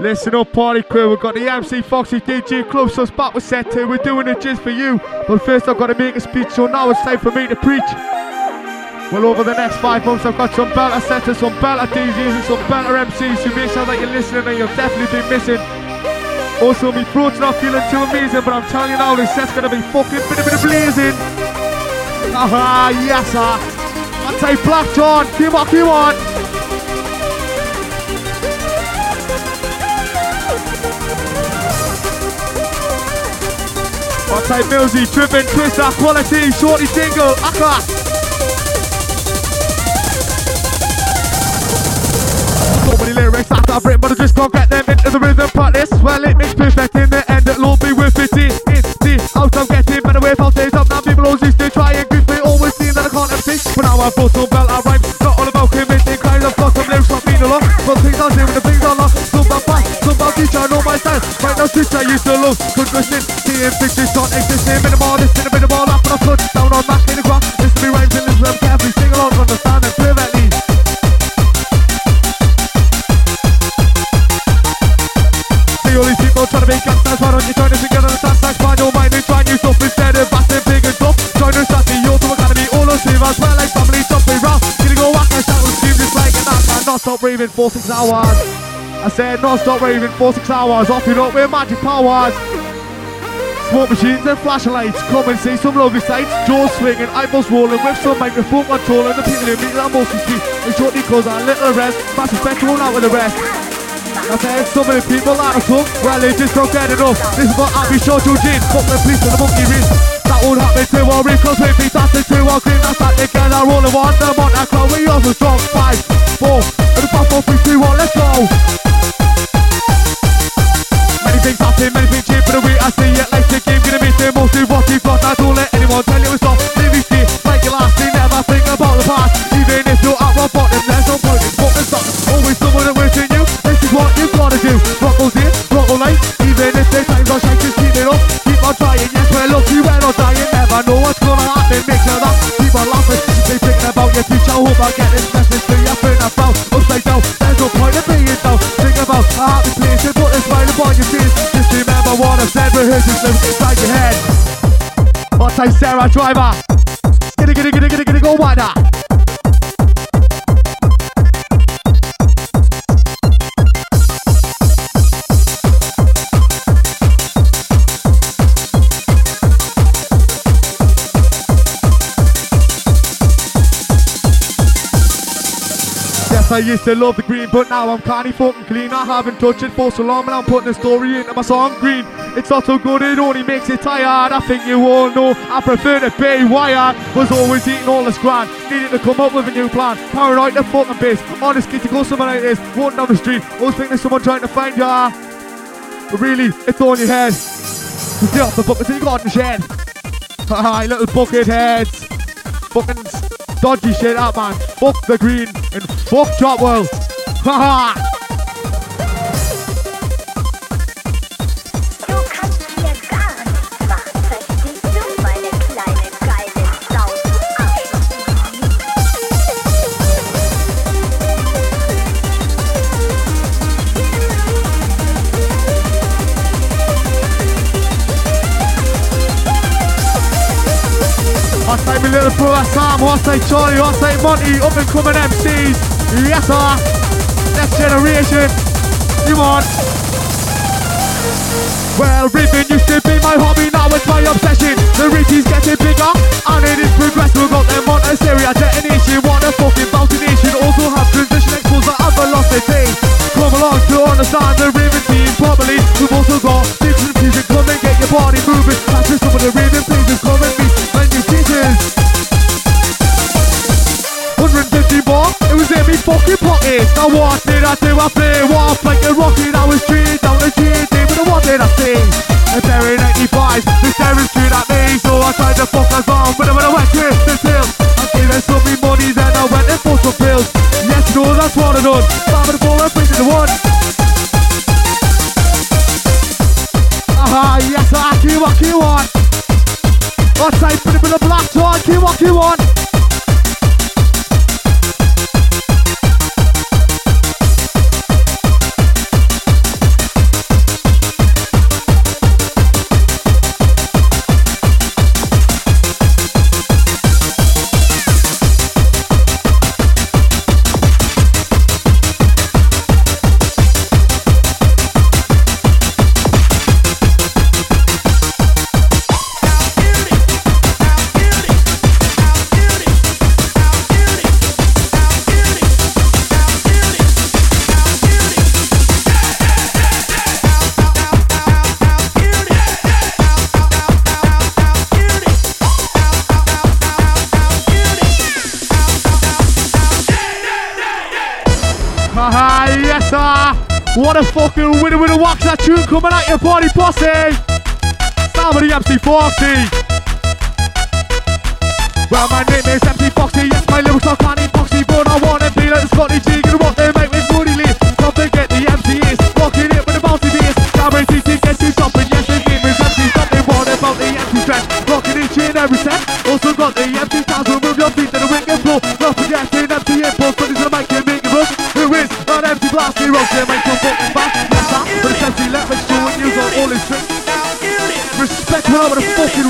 Listen up, party crew. We've got the MC Foxy DJ Klubsust back with set two. We're doing it just for you. But first, I've got to make a speech, so now it's time for me to preach. Well, over the next five months, I've got some better and some better DJs and some better MCs to make sure that you're listening and you've definitely been missing. Also, my throat's not feeling too amazing, but I'm telling you now, this set's gonna be fucking bit, of bit of blazing. Aha, yes, ah. sir. I take Black John. Come on, come on. Take Millsy, Trippin, Twister, Quality, Shorty Jingle, Aka. So many lyrics that I've written, but I just can't get them into the rhythm. But this, well, it makes perfect in the end. It'll all be worth it. It's the out I'm getting better with how days up. Now people always used to try and grip me, always seem that I can't MC. But now I've brought some belt, I rhyme. Style. Right I used to love. Good listening, seeing pictures not existing. Minimal, this, in a minimal, up, and I put down on back in the ground. Listen to me rhymes and listen to them carefully. Sing along, understand them perfectly. See all these people trying to be gangsters, why don't you join us and get on the dance like find your mind and try new stuff instead of acting big and tough. Join us at the Auto Academy, all those as well like family jumping round. Gonna go whack and shout and scream just like an ass and not stop raving for six hours. I said not stop raving for six hours, off it up with magic powers. Smoke machines and flashlights, come and see some lovely sights. Jaws swinging, eyeballs rolling with some microphone controlling. The people who meet are mostly sweet. And shortly cause a little rest, massive spectacle out with the rest. I said so many people out of talk, well they just don't get enough. This is what I'll be sure to gin, fuck the police and the monkey wrist. That would happen to our reef, cause we beat us into our green, that's that together, rolling one, the that crowd, we also strong, five, four, and the five, four, three, two, one, let's go. Things happen, many things change, but we I see it like the game, gonna miss it, most of what you've got, I don't let anyone tell you it's not. Each day, like your last day, never think about the past, even if you're at rock bottom, there's no point in fucking stop. Always someone that in you, this is what you've gotta do. Rock goes in, rock all night, even if the times are shite, just keep it up, keep on trying, yes, we're lucky, we're not dying, never know what's gonna happen, make sure that keep on laughing, they thinking about your future, hope I get this rehearse inside your head. What say Sarah Driver? I used to love the green, but now I'm kinda fucking clean. I haven't touched it for so long, and I'm putting a story into my song green. It's not so good, it only makes it tired. I think you all know I prefer to be wired. Was always eating all this grand, needed to come up with a new plan. Paranoid the fucking biz, honest kid to go somewhere like this. Walking down the street, always think there's someone trying to find ya. But really, it's all in your head. Just get off the bucket till you got in the shed. Hi, little bucket heads. Fucking dodgy shit up, man. Fuck the green and fuck Drop World. Haha. Du say Charlie, I say Monty, up and coming MCs. Yes sir. Next generation. Come on. Well, ribbon used to be my hobby, now it's my obsession. The reach is getting bigger, and it is progressive. We've got them on a Syria detonation, what a fucking bounty nation. Also have transition expos that have velocity. Come along to understand the ribbon team properly. We've also got different music, come and get your body moving. That's just some of the ribbon places, come and meet my new teachers. 150 bar, it was in me fucking pocket. Now what did I do? I play one like a rocket. I was treated down the GD, but what did I see? A Terry 95, the staring straight at me. So I tried to fuck us on, but when I went to the pill, I gave her some me money, then I went and bought some pills. Yes, no, that's what I done. Five and four, and three to the one. Aha, yes, I keep what you want. I'll say, put it with a black tie, keep what you want. coming at your body, bossy. Somebody MC Foxy. Well, my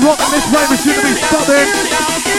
rock and this rave is going to be stopping.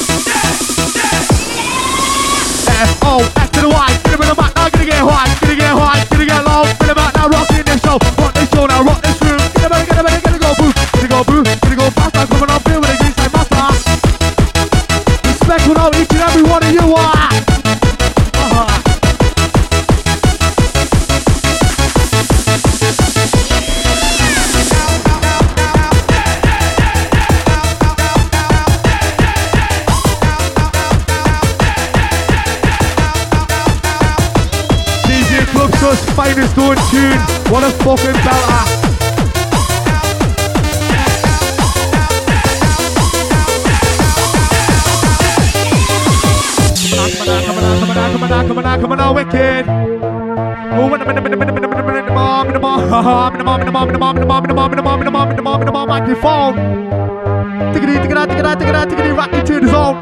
F O F to the Y. Get a bit of mic, I'm gonna get high. I'm in the mom, in the mom, in the mom, in the mom, in the mom, in the mom, in the mom, in the mom, in the mom, microphone. Tickety, tickety, tickety, tickety, tickety, rock into the zone.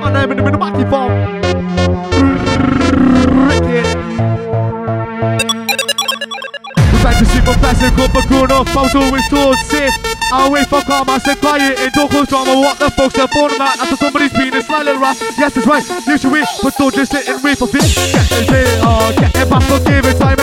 My name in the middle, microphone. Usajcie się popesy, kupa kurno, pauzuj stosy. I wait for karma, I stay quiet and don't cause drama What the fuck's the format? After somebody's penis smiling right Yes, it's right, you should wait But don't just sit and wait for this Get it, oh, get it back, forgive it, time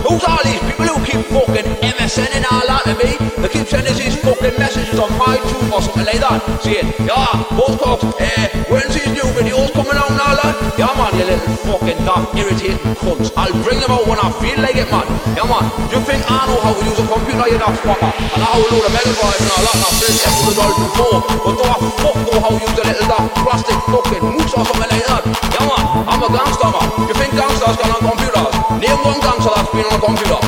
Who's all these people who keep fucking MSNing all that to me? They keep sending these fucking messages on my tube or something like that. Saying, yeah, Buzzcocks, eh, when's these new videos coming out all that? Yeah, man, you little fucking damn irritating cunts. I'll bring them out when I feel like it, man. Yeah, man, you think I know how to use a computer, you damn fucker? And how to load mega drive and all that, and I've said episodes all before. But do I fuck know how to use a little damn plastic fucking moose or something like that? Yeah, man, I'm a gangster, man. You think gangsters can on computers? Name one gangster that's been on a computer.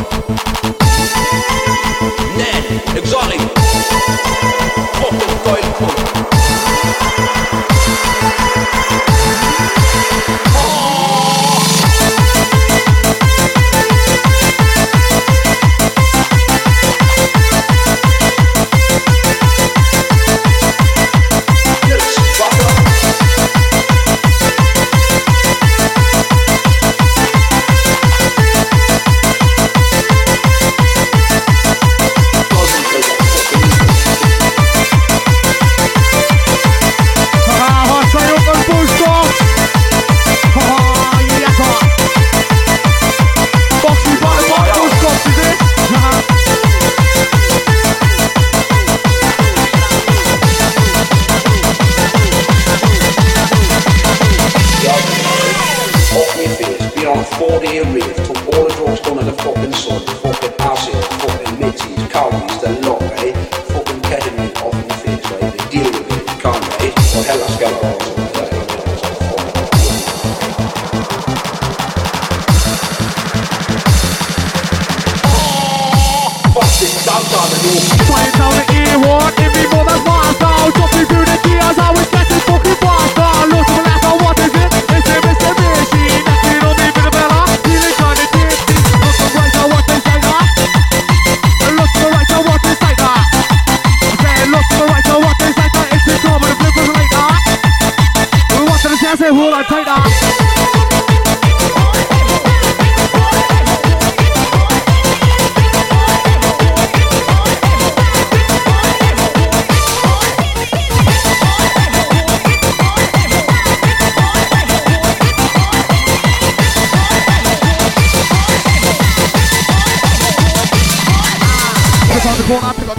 Ned, exactly.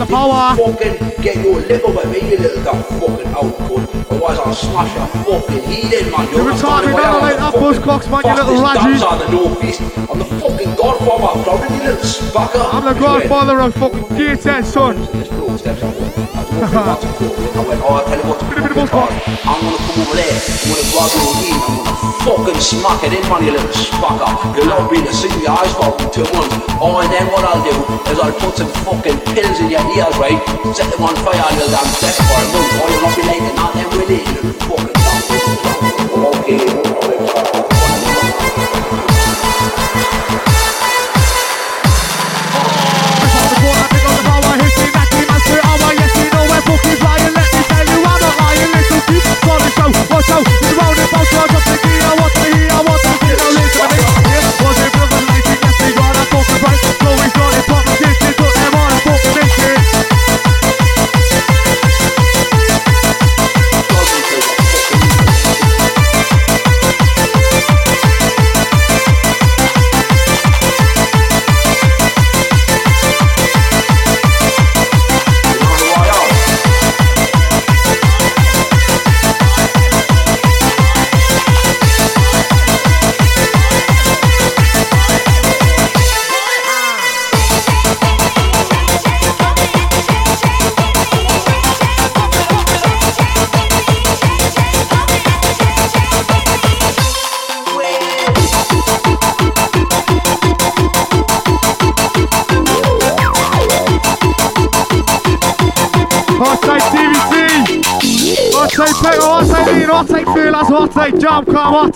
The power. Fucking get your liver with me, you little dumb fucking output. Otherwise I'll smash your fucking heat in, man. You're retarded, understanding why don't I'm like that, fucking Buzzcocks, man, you little radgy. on the northeast. I'm the fucking godfather of Dublin, you little spacker. I'm the godfather of fucking Gateshead, son. To oh, you to. I'm gonna come over there. I'm gonna grab your. I'm gonna fucking smack it in, man, you little spacker. You'll not be to see your eyes for two months. Oh, and then what I'll do is I'll put some fucking pills in your ears, right? Set them on fire you'll damn deaf for a month. Or you'll not be like it, not them it, you little fucking dumb. Okay. Just the show. Watch out, it's round and bounce.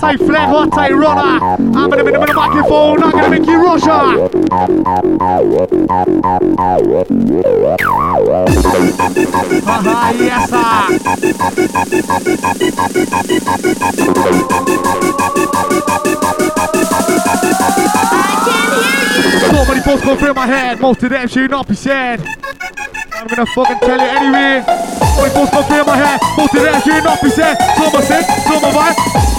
Take Fleck, hot take Runner. I'm middle of the microphone, I'm gonna make you Russia. Haha, yes sir. So many thoughts going through my head, most of them should not be said. I'm gonna fucking tell you anyway. So many thoughts going through my head, most of them should not be said. Some are said, some are right.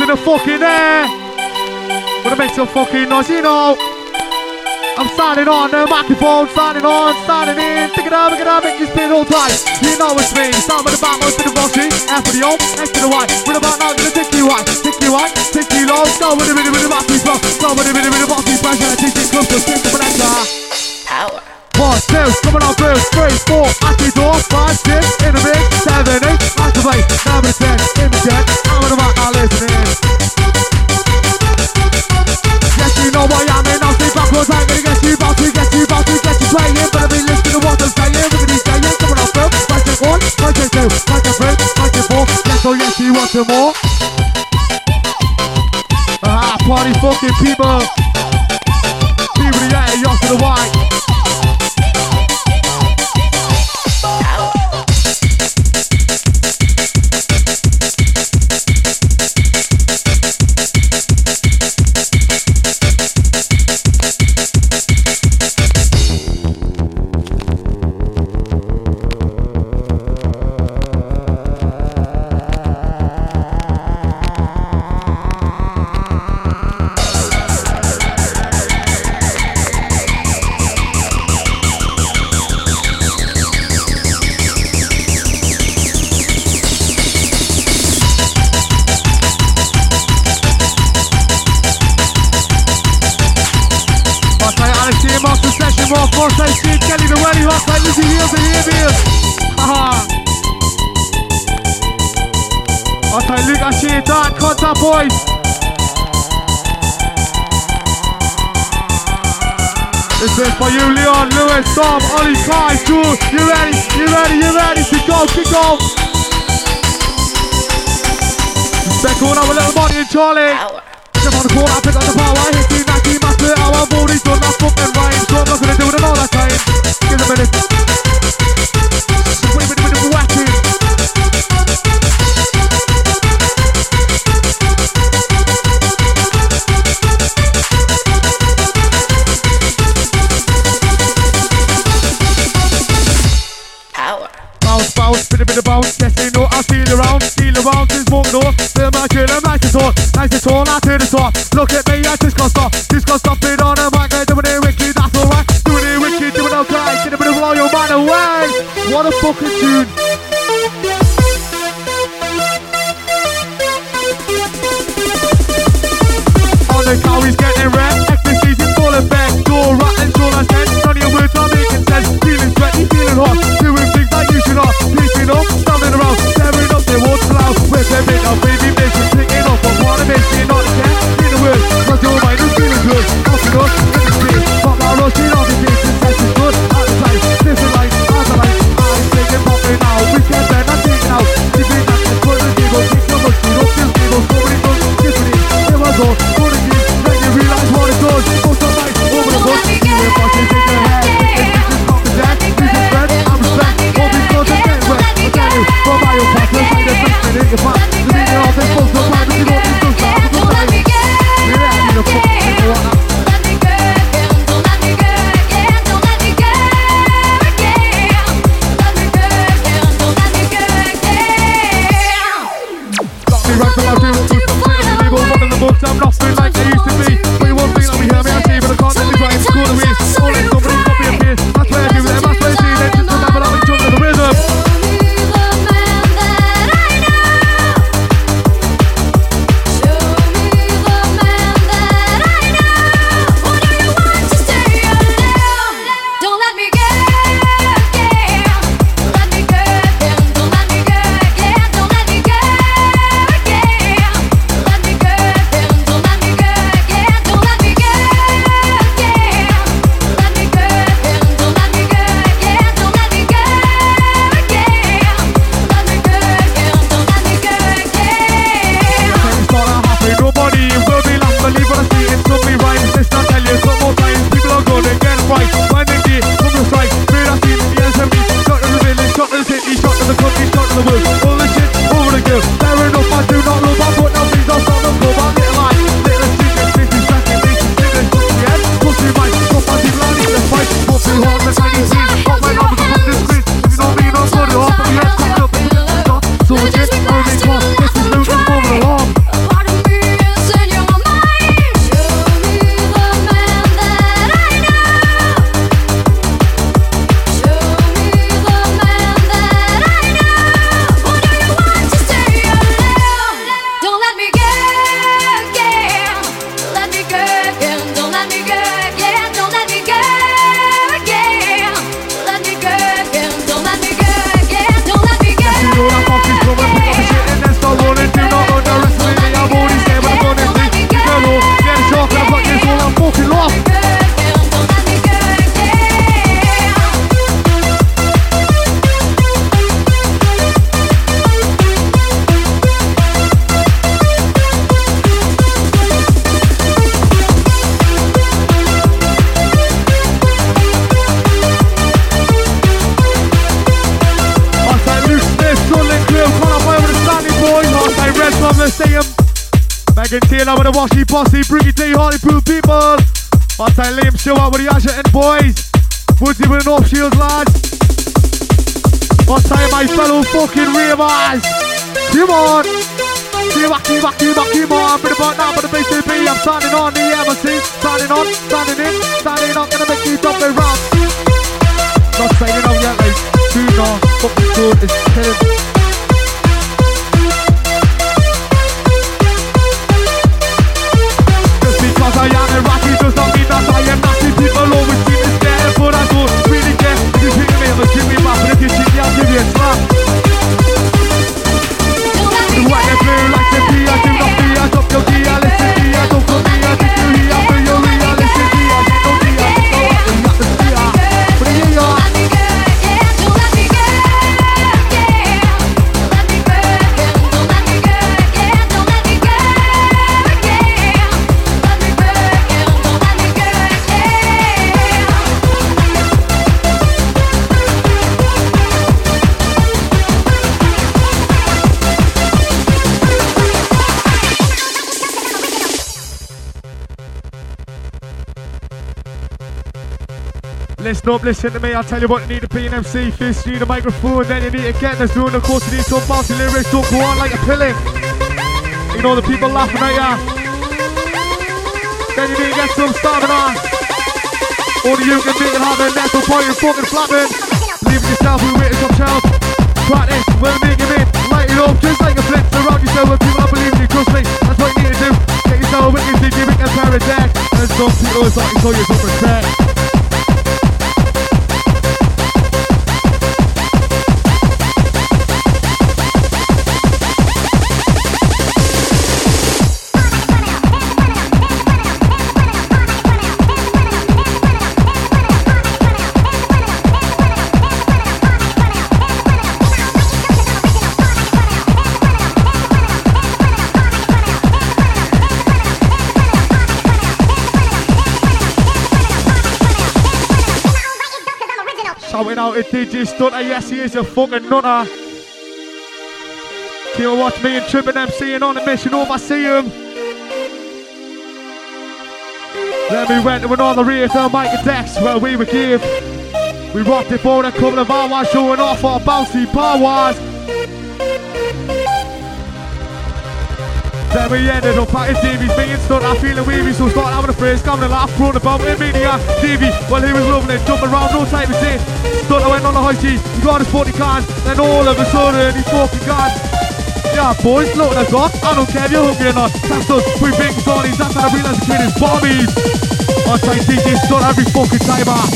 in the fucking air. Gonna make some fucking noise, you know. I'm signing on the microphone, signing on, signing in. Pick it up, pick it up, make you spin all tight. You know it's me. Start with the back, most to the bossy. Eh? F for the O, X to the Y. With the back, now gonna take you high, take you high, take you low. Go with the bit of the bossy flow. Go with the bit of the bossy pressure. Take it close to the Power. one, two, coming on through, three, four, out the door, five, six, in the mix, seven, eight, activate, number ten, in the jet, I'm in the mic, I'm listening. Yes, you know I am, and I'll stay backwards, I'm gonna get you about to, get you about to, get you playing, but be listening to what I'm saying, saying, coming on through, right to one, right to two, right to three, right to four, yes, oh yes, you want some more? Ah, party fucking. People Tom, Ollie, Kai, Jules. You ready? You ready? You ready to go? Kick off. Back on up with little Bonnie and Charlie. Step on the corner, pick up the power, hit the Nike, master, our booty's done, that's fucking right. Dragon Taylor with the washy bossy, bring it to you, Hartlepool people. Martin Liam Stewart with the Asher and boys. Woodsy with the North Shields lads. Martin, my fellow fucking ravers. Come on. Keep on, keep on, keep on, keep on. Bit about now, but the BCB, I'm signing on the embassy. signing on, signing in, signing on, gonna make you drop it round. Not signing on yet, mate. do not, fucking good, it's killing. people always listen up, listen to me. I'll tell you what you need to be an MC. First, you need a microphone, then you need to get in the. Of course, you need some bouncy lyrics. Don't go on like a pilling. You know the people laughing at ya. Then you need to get some stamina. Only you can make it happen. That's no point in fucking flapping. In yourself, we waiting some child. Practice, we'll make it in. Light it up, just like a flip. Surround yourself with people that believe in you. Trust me, that's what you need to do. Get yourself a wicked DJ, make a deck. And some people is like, show you some respect. Out at DJ Stunter, yes he is a fucking nutter. You watch me and Trippin' MCing on a mission over, see him. Then we went to another rave to Mike and Dex where we were give. We rocked it for a couple of hours showing off our bouncy powers. Then we ended up at Davey's being stuck, I feeling weary, so start having a phrase, coming a laugh, thrown about in media. Davey, well he was loving it, jumping around, no time to sit. Stuck, I went on the high G, he got his 40 cans, then all of a sudden he's fucking gone. Yeah, boys, look at us up. I don't care if you're hungry or not. That's us, we big Donnies, that's when I realised the kid is bombies. I say DJ stunt every fucking time, ah.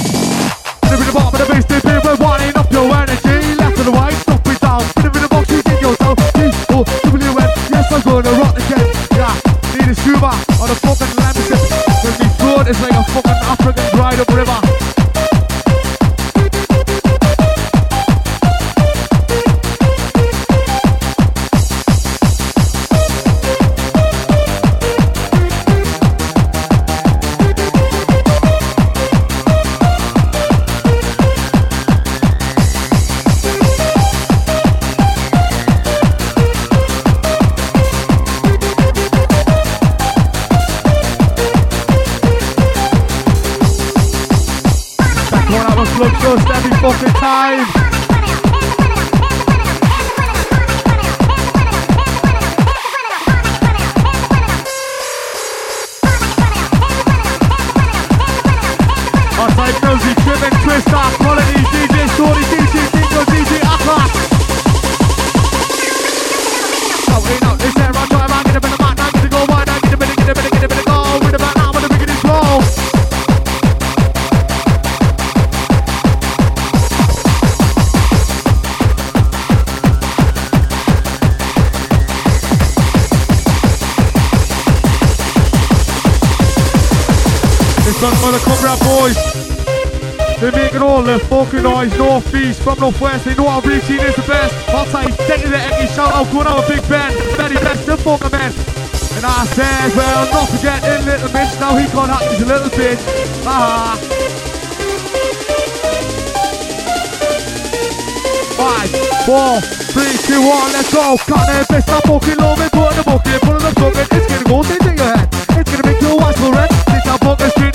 Of the bottom of the dip in, we're winding up your energy. Done by the Cumberland boys. They're making all the fucking noise, north east, from north west. They know our routine is the best. I'll say, take it any shout out, going out with Big Ben, very best, the fucking man. And I said, well, not forgetting Little Mitch, now he can't act, he's a little bitch. Ah. Five, four, three, two, one, let's go. Cut their best, stop fucking love it, put in the bucket, put in the bucket. It's gonna go straight in your head. It's gonna make you watch for red. Think I'm fucking straight